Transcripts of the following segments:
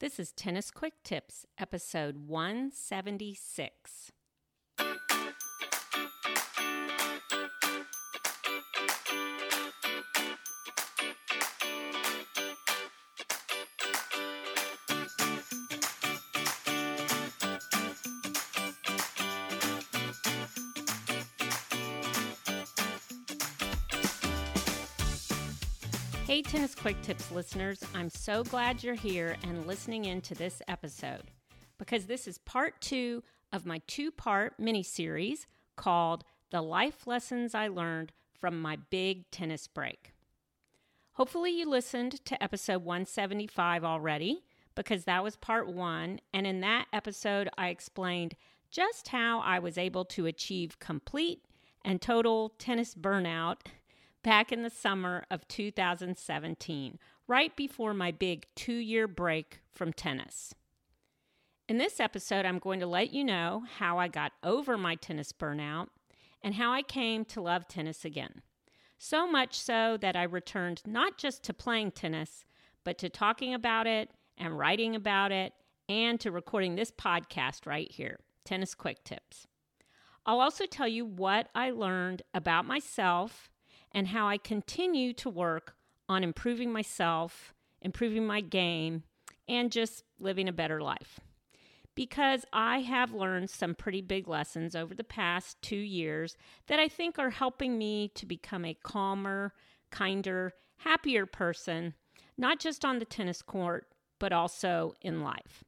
This is Tennis Quick Tips, episode 176. Hey, Tennis Quick Tips listeners, I'm so glad you're here and listening in to this episode because this is part two of my two part mini series called The Life Lessons I Learned from My Big Tennis Break. Hopefully, you listened to episode 175 already because that was part one. And in that episode, I explained just how I was able to achieve complete and total tennis burnout back in the summer of 2017, right before my big two year break from tennis. In this episode, I'm going to let you know how I got over my tennis burnout and how I came to love tennis again. So much so that I returned not just to playing tennis, but to talking about it and writing about it and to recording this podcast right here Tennis Quick Tips. I'll also tell you what I learned about myself and how I continue to work on improving myself, improving my game, and just living a better life. Because I have learned some pretty big lessons over the past two years that I think are helping me to become a calmer, kinder, happier person, not just on the tennis court, but also in life.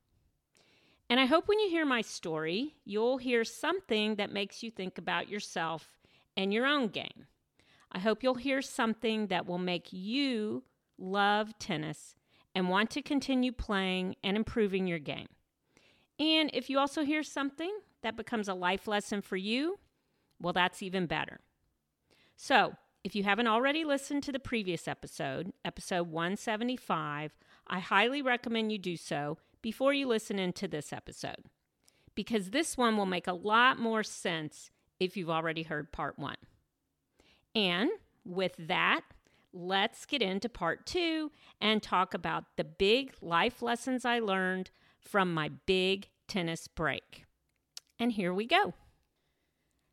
And I hope when you hear my story, you'll hear something that makes you think about yourself and your own game. I hope you'll hear something that will make you love tennis and want to continue playing and improving your game. And if you also hear something that becomes a life lesson for you, well, that's even better. So, if you haven't already listened to the previous episode, episode 175, I highly recommend you do so before you listen into this episode, because this one will make a lot more sense if you've already heard part one. And with that, let's get into part two and talk about the big life lessons I learned from my big tennis break. And here we go.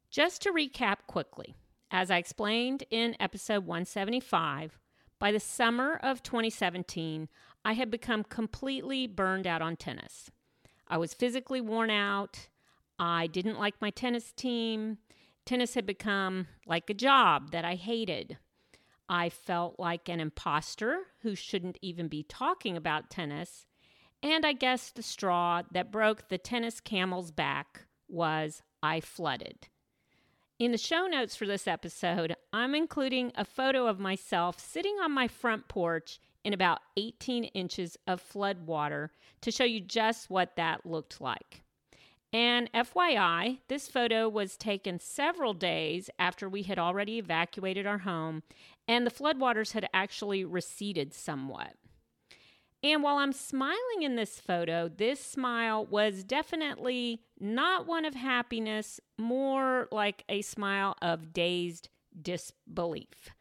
Just to recap quickly, as I explained in episode 175, by the summer of 2017, I had become completely burned out on tennis. I was physically worn out. I didn't like my tennis team. Tennis had become like a job that I hated. I felt like an imposter who shouldn't even be talking about tennis. And I guess the straw that broke the tennis camel's back was I flooded. In the show notes for this episode, I'm including a photo of myself sitting on my front porch in about 18 inches of flood water to show you just what that looked like. And FYI, this photo was taken several days after we had already evacuated our home and the floodwaters had actually receded somewhat. And while I'm smiling in this photo, this smile was definitely not one of happiness, more like a smile of dazed disbelief.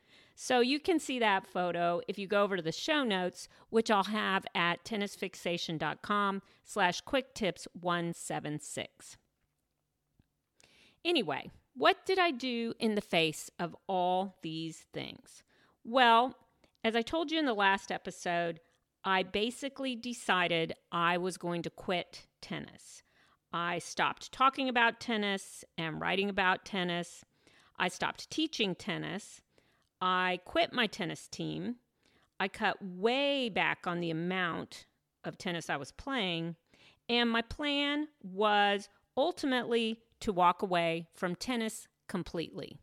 So you can see that photo if you go over to the show notes, which I'll have at tennisfixation.com slash quick tips 176. Anyway, what did I do in the face of all these things? Well, as I told you in the last episode, I basically decided I was going to quit tennis. I stopped talking about tennis and writing about tennis. I stopped teaching tennis. I quit my tennis team. I cut way back on the amount of tennis I was playing. And my plan was ultimately to walk away from tennis completely.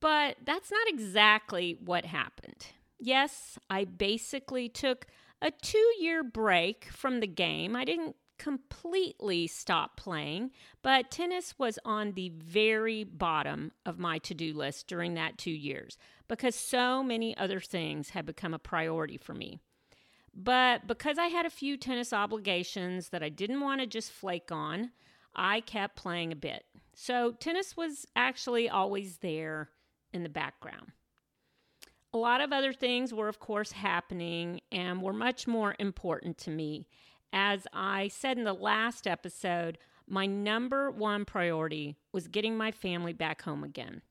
But that's not exactly what happened. Yes, I basically took a two year break from the game. I didn't completely stop playing, but tennis was on the very bottom of my to do list during that two years because so many other things had become a priority for me. But because I had a few tennis obligations that I didn't want to just flake on, I kept playing a bit. So tennis was actually always there in the background. A lot of other things were, of course, happening and were much more important to me. As I said in the last episode, my number one priority was getting my family back home again.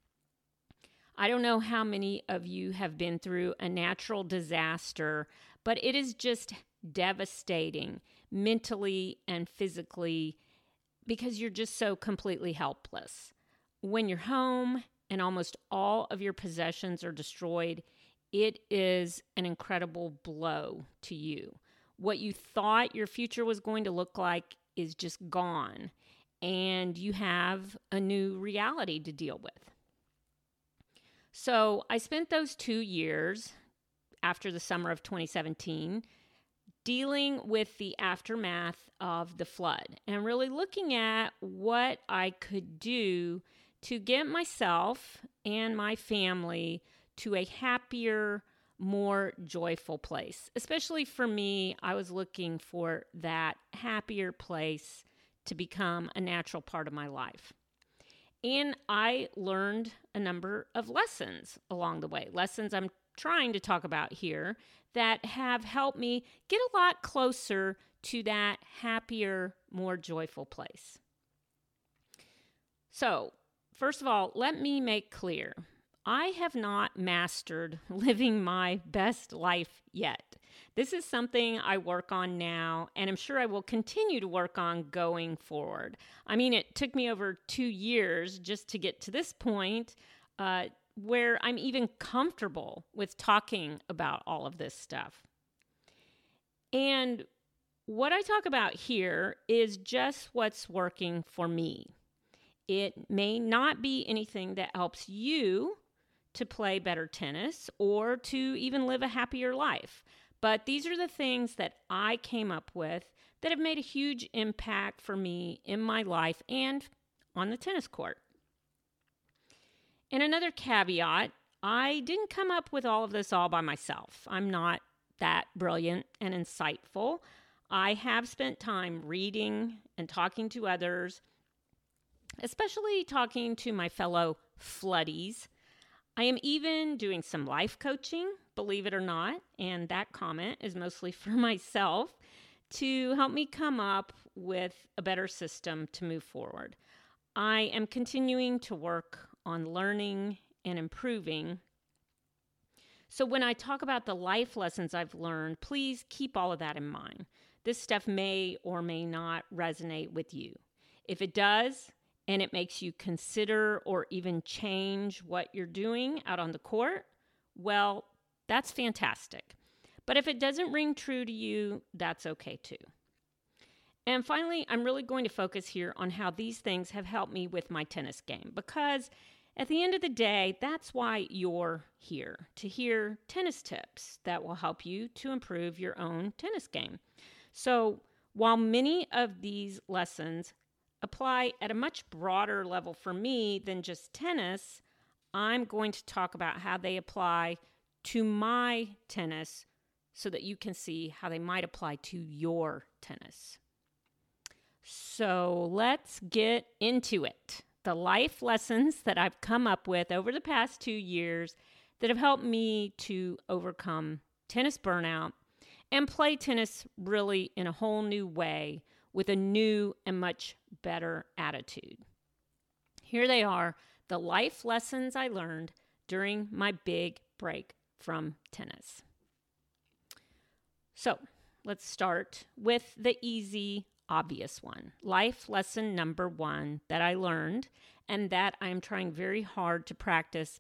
I don't know how many of you have been through a natural disaster, but it is just devastating mentally and physically because you're just so completely helpless. When you're home and almost all of your possessions are destroyed, it is an incredible blow to you. What you thought your future was going to look like is just gone, and you have a new reality to deal with. So I spent those two years after the summer of 2017 dealing with the aftermath of the flood and really looking at what I could do to get myself and my family to a happier, more joyful place. Especially for me, I was looking for that happier place to become a natural part of my life. And I learned a number of lessons along the way, lessons I'm trying to talk about here that have helped me get a lot closer to that happier, more joyful place. So, first of all, let me make clear I have not mastered living my best life yet. This is something I work on now, and I'm sure I will continue to work on going forward. I mean, it took me over two years just to get to this point uh, where I'm even comfortable with talking about all of this stuff. And what I talk about here is just what's working for me. It may not be anything that helps you to play better tennis or to even live a happier life. But these are the things that I came up with that have made a huge impact for me in my life and on the tennis court. And another caveat I didn't come up with all of this all by myself. I'm not that brilliant and insightful. I have spent time reading and talking to others, especially talking to my fellow floodies I am even doing some life coaching, believe it or not, and that comment is mostly for myself to help me come up with a better system to move forward. I am continuing to work on learning and improving. So, when I talk about the life lessons I've learned, please keep all of that in mind. This stuff may or may not resonate with you. If it does, and it makes you consider or even change what you're doing out on the court, well, that's fantastic. But if it doesn't ring true to you, that's okay too. And finally, I'm really going to focus here on how these things have helped me with my tennis game because at the end of the day, that's why you're here to hear tennis tips that will help you to improve your own tennis game. So, while many of these lessons apply at a much broader level for me than just tennis, I'm going to talk about how they apply to my tennis so that you can see how they might apply to your tennis. So let's get into it. The life lessons that I've come up with over the past two years that have helped me to overcome tennis burnout and play tennis really in a whole new way with a new and much better attitude. Here they are the life lessons I learned during my big break from tennis. So let's start with the easy, obvious one. Life lesson number one that I learned and that I'm trying very hard to practice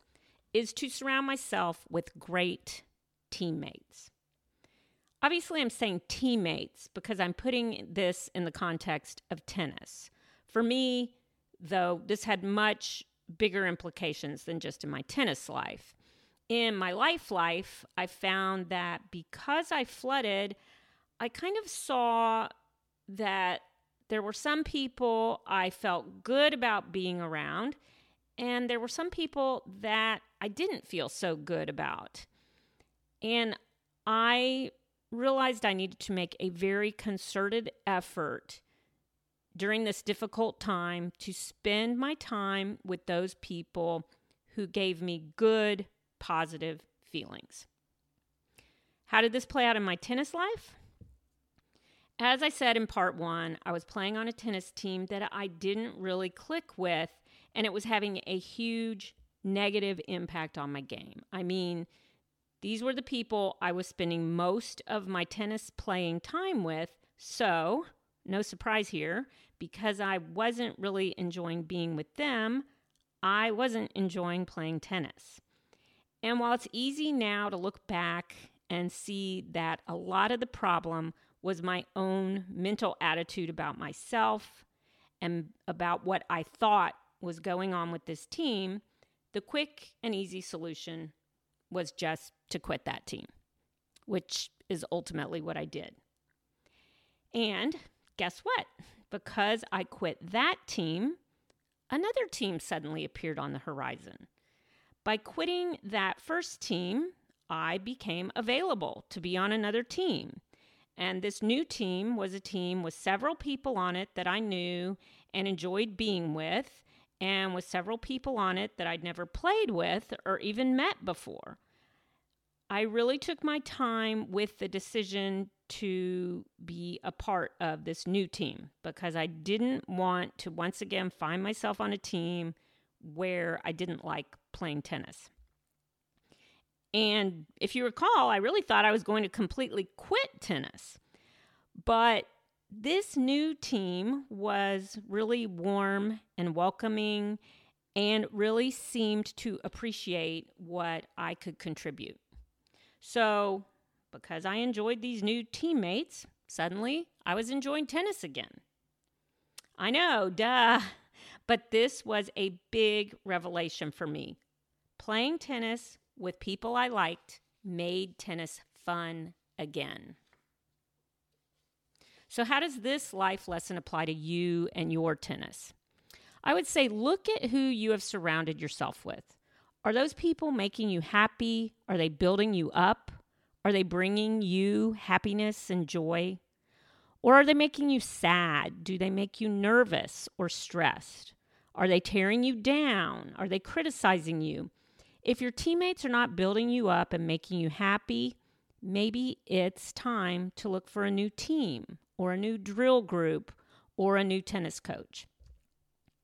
is to surround myself with great teammates. Obviously, I'm saying teammates because I'm putting this in the context of tennis. For me, though, this had much bigger implications than just in my tennis life. In my life life, I found that because I flooded, I kind of saw that there were some people I felt good about being around, and there were some people that I didn't feel so good about. And I realized I needed to make a very concerted effort during this difficult time to spend my time with those people who gave me good, positive feelings. How did this play out in my tennis life? As I said in part one, I was playing on a tennis team that I didn't really click with, and it was having a huge negative impact on my game. I mean, these were the people I was spending most of my tennis playing time with. So, no surprise here, because I wasn't really enjoying being with them, I wasn't enjoying playing tennis. And while it's easy now to look back and see that a lot of the problem was my own mental attitude about myself and about what I thought was going on with this team, the quick and easy solution was just to quit that team, which is ultimately what I did. And guess what? Because I quit that team, another team suddenly appeared on the horizon. By quitting that first team, I became available to be on another team. And this new team was a team with several people on it that I knew and enjoyed being with, and with several people on it that I'd never played with or even met before. I really took my time with the decision to be a part of this new team because I didn't want to once again find myself on a team where I didn't like playing tennis. And if you recall, I really thought I was going to completely quit tennis. But this new team was really warm and welcoming and really seemed to appreciate what I could contribute. So, because I enjoyed these new teammates, suddenly I was enjoying tennis again. I know, duh. But this was a big revelation for me. Playing tennis with people I liked made tennis fun again. So, how does this life lesson apply to you and your tennis? I would say look at who you have surrounded yourself with. Are those people making you happy? Are they building you up? Are they bringing you happiness and joy? Or are they making you sad? Do they make you nervous or stressed? Are they tearing you down? Are they criticizing you? If your teammates are not building you up and making you happy, maybe it's time to look for a new team or a new drill group or a new tennis coach.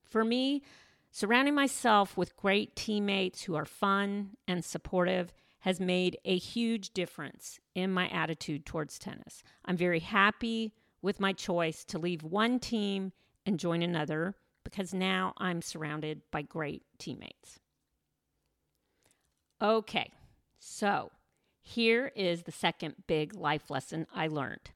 For me, surrounding myself with great teammates who are fun and supportive has made a huge difference in my attitude towards tennis. I'm very happy with my choice to leave one team and join another because now I'm surrounded by great teammates. Okay, so here is the second big life lesson I learned,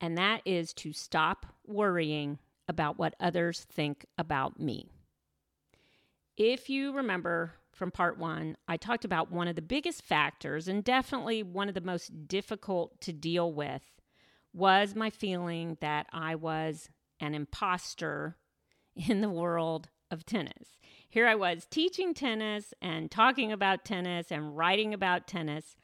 and that is to stop worrying about what others think about me. If you remember from part one, I talked about one of the biggest factors, and definitely one of the most difficult to deal with, was my feeling that I was an imposter in the world of tennis. Here I was teaching tennis and talking about tennis and writing about tennis,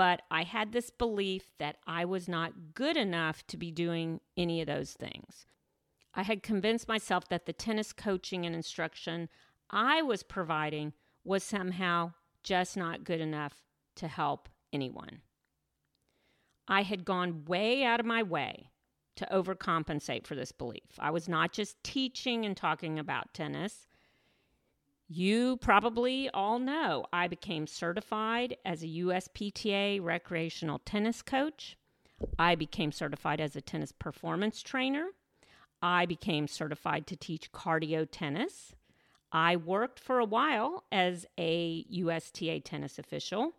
but I had this belief that I was not good enough to be doing any of those things. I had convinced myself that the tennis coaching and instruction I was providing was somehow just not good enough to help anyone. I had gone way out of my way to overcompensate for this belief. I was not just teaching and talking about tennis. You probably all know I became certified as a USPTA recreational tennis coach. I became certified as a tennis performance trainer. I became certified to teach cardio tennis. I worked for a while as a USTA tennis official.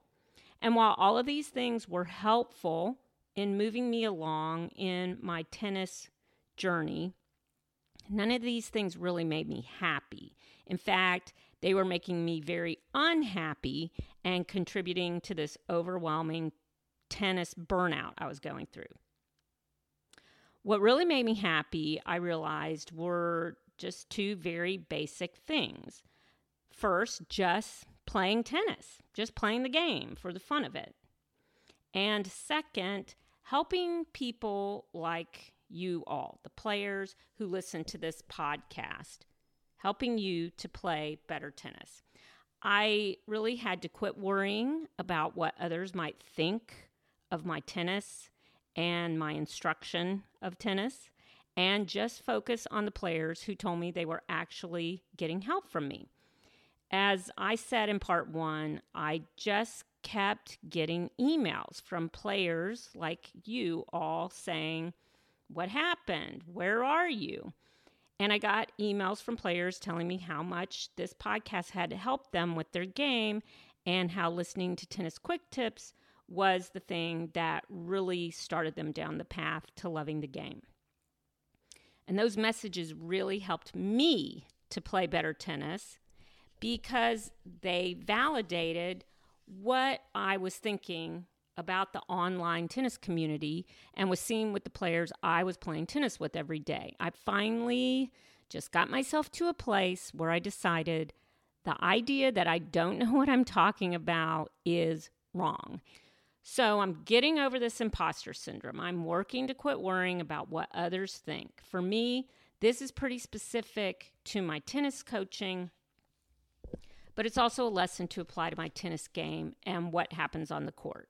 And while all of these things were helpful in moving me along in my tennis journey, none of these things really made me happy. In fact, they were making me very unhappy and contributing to this overwhelming tennis burnout I was going through. What really made me happy, I realized, were just two very basic things. First, just playing tennis, just playing the game for the fun of it. And second, helping people like you all, the players who listen to this podcast, helping you to play better tennis. I really had to quit worrying about what others might think of my tennis and my instruction of tennis and just focus on the players who told me they were actually getting help from me. As I said in part one, I just kept getting emails from players like you all saying, What happened? Where are you? And I got emails from players telling me how much this podcast had helped them with their game and how listening to Tennis Quick Tips was the thing that really started them down the path to loving the game. And those messages really helped me to play better tennis because they validated what I was thinking about the online tennis community and was seeing with the players I was playing tennis with every day. I finally just got myself to a place where I decided the idea that I don't know what I'm talking about is wrong. So I'm getting over this imposter syndrome. I'm working to quit worrying about what others think. For me, this is pretty specific to my tennis coaching, but it's also a lesson to apply to my tennis game and what happens on the court.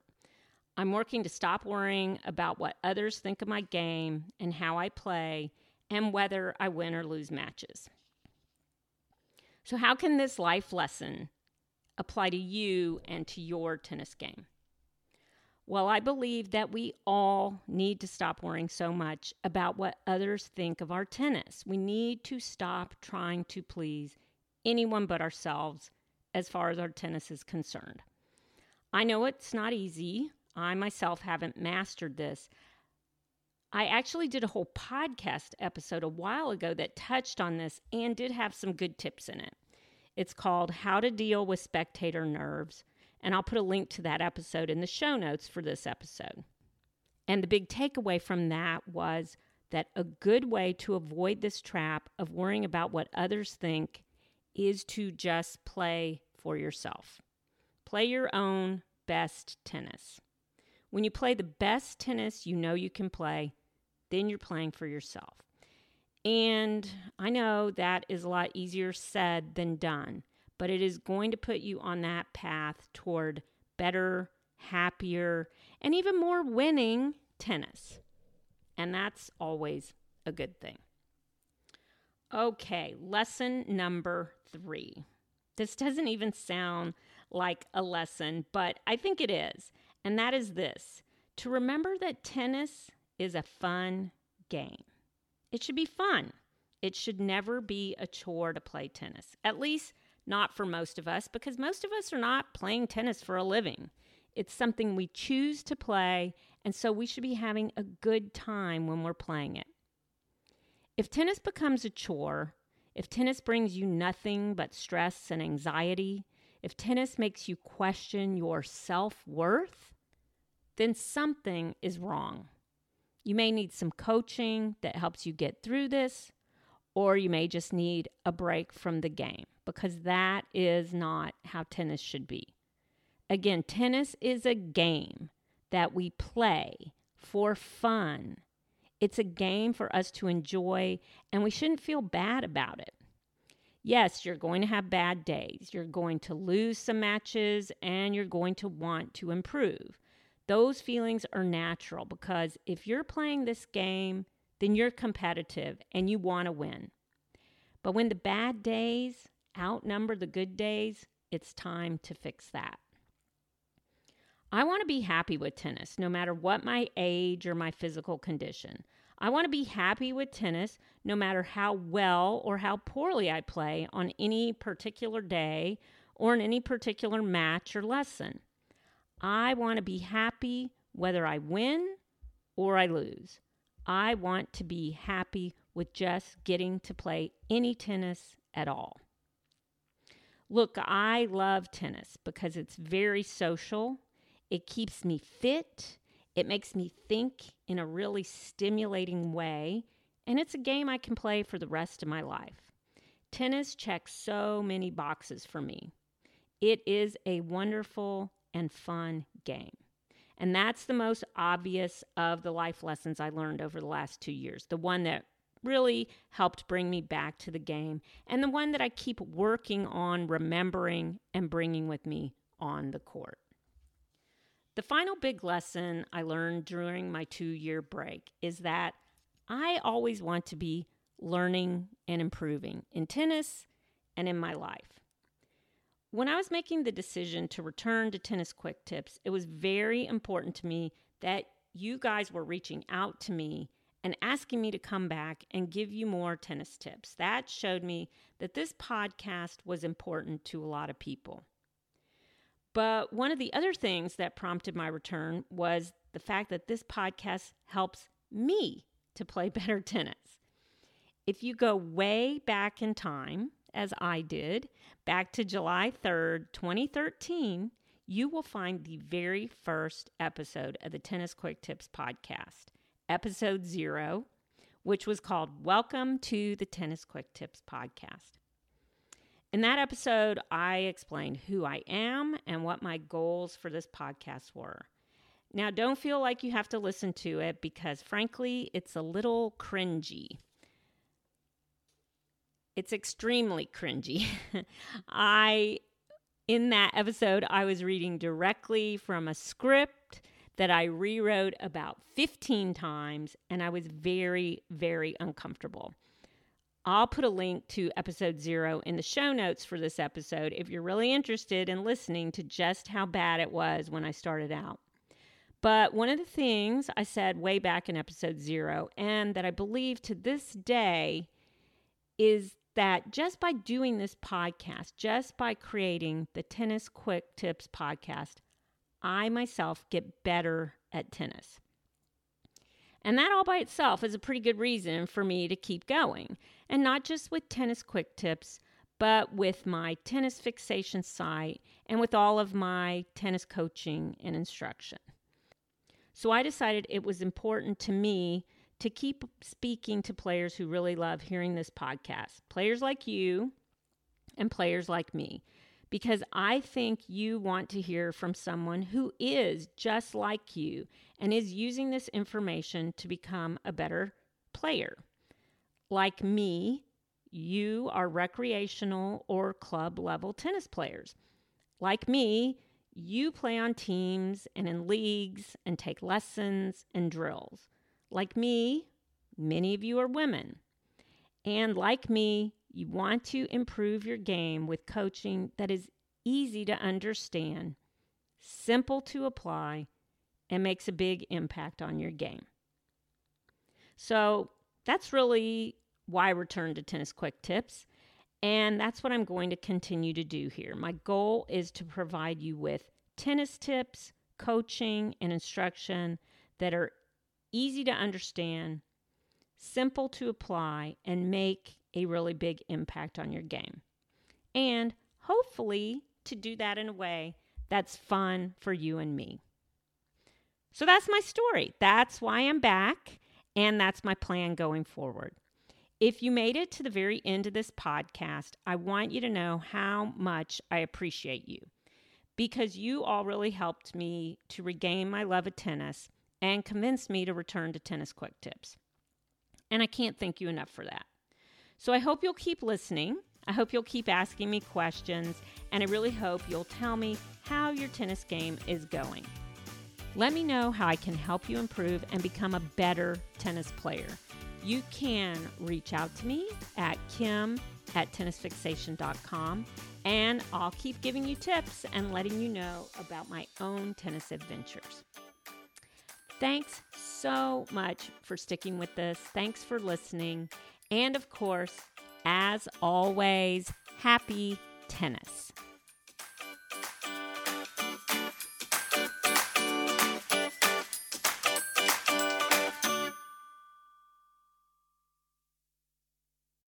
I'm working to stop worrying about what others think of my game and how I play and whether I win or lose matches. So, how can this life lesson apply to you and to your tennis game? Well, I believe that we all need to stop worrying so much about what others think of our tennis. We need to stop trying to please anyone but ourselves as far as our tennis is concerned. I know it's not easy. I myself haven't mastered this. I actually did a whole podcast episode a while ago that touched on this and did have some good tips in it. It's called How to Deal with Spectator Nerves and I'll put a link to that episode in the show notes for this episode. And the big takeaway from that was that a good way to avoid this trap of worrying about what others think is to just play for yourself. Play your own best tennis. When you play the best tennis you know you can play, then you're playing for yourself. And I know that is a lot easier said than done but it is going to put you on that path toward better, happier, and even more winning tennis. And that's always a good thing. Okay, lesson number three. This doesn't even sound like a lesson, but I think it is. And that is this to remember that tennis is a fun game. It should be fun. It should never be a chore to play tennis. At least not for most of us, because most of us are not playing tennis for a living. It's something we choose to play, and so we should be having a good time when we're playing it. If tennis becomes a chore, if tennis brings you nothing but stress and anxiety, if tennis makes you question your self worth, then something is wrong. You may need some coaching that helps you get through this, or you may just need a break from the game because that is not how tennis should be. Again, tennis is a game that we play for fun. It's a game for us to enjoy, and we shouldn't feel bad about it. Yes, you're going to have bad days. You're going to lose some matches, and you're going to want to improve. Those feelings are natural because if you're playing this game, then you're competitive and you want to win. But when the bad days outnumber the good days, it's time to fix that. I want to be happy with tennis, no matter what my age or my physical condition. I want to be happy with tennis no matter how well or how poorly I play on any particular day or in any particular match or lesson. I want to be happy whether I win or I lose. I want to be happy with just getting to play any tennis at all. Look, I love tennis because it's very social. It keeps me fit. It makes me think in a really stimulating way. And it's a game I can play for the rest of my life. Tennis checks so many boxes for me. It is a wonderful and fun game. And that's the most obvious of the life lessons I learned over the last two years, the one that really helped bring me back to the game, and the one that I keep working on remembering and bringing with me on the court. The final big lesson I learned during my two year break is that I always want to be learning and improving in tennis and in my life. When I was making the decision to return to Tennis Quick Tips, it was very important to me that you guys were reaching out to me and asking me to come back and give you more tennis tips. That showed me that this podcast was important to a lot of people. But one of the other things that prompted my return was the fact that this podcast helps me to play better tennis. If you go way back in time, as I did, back to July 3rd, 2013, you will find the very first episode of the Tennis Quick Tips podcast, episode zero, which was called Welcome to the Tennis Quick Tips podcast. In that episode, I explained who I am and what my goals for this podcast were. Now, don't feel like you have to listen to it because, frankly, it's a little cringy. It's extremely cringy. I, in that episode, I was reading directly from a script that I rewrote about 15 times, and I was very, very uncomfortable. I'll put a link to episode zero in the show notes for this episode if you're really interested in listening to just how bad it was when I started out. But one of the things I said way back in episode zero, and that I believe to this day, is that just by doing this podcast, just by creating the Tennis Quick Tips podcast, I myself get better at tennis. And that all by itself is a pretty good reason for me to keep going. And not just with Tennis Quick Tips, but with my tennis fixation site and with all of my tennis coaching and instruction. So I decided it was important to me to keep speaking to players who really love hearing this podcast, players like you and players like me, because I think you want to hear from someone who is just like you and is using this information to become a better player. Like me, you are recreational or club level tennis players. Like me, you play on teams and in leagues and take lessons and drills. Like me, many of you are women. And like me, you want to improve your game with coaching that is easy to understand, simple to apply, and makes a big impact on your game. So that's really why I returned to Tennis Quick Tips. And that's what I'm going to continue to do here. My goal is to provide you with tennis tips, coaching, and instruction that are easy to understand, simple to apply, and make a really big impact on your game. And hopefully, to do that in a way that's fun for you and me. So that's my story. That's why I'm back, and that's my plan going forward. If you made it to the very end of this podcast, I want you to know how much I appreciate you because you all really helped me to regain my love of tennis and convinced me to return to Tennis Quick Tips. And I can't thank you enough for that. So I hope you'll keep listening. I hope you'll keep asking me questions, and I really hope you'll tell me how your tennis game is going. Let me know how I can help you improve and become a better tennis player. You can reach out to me at kim at tennisfixation.com, and I'll keep giving you tips and letting you know about my own tennis adventures. Thanks so much for sticking with this. Thanks for listening. And of course, as always, happy tennis.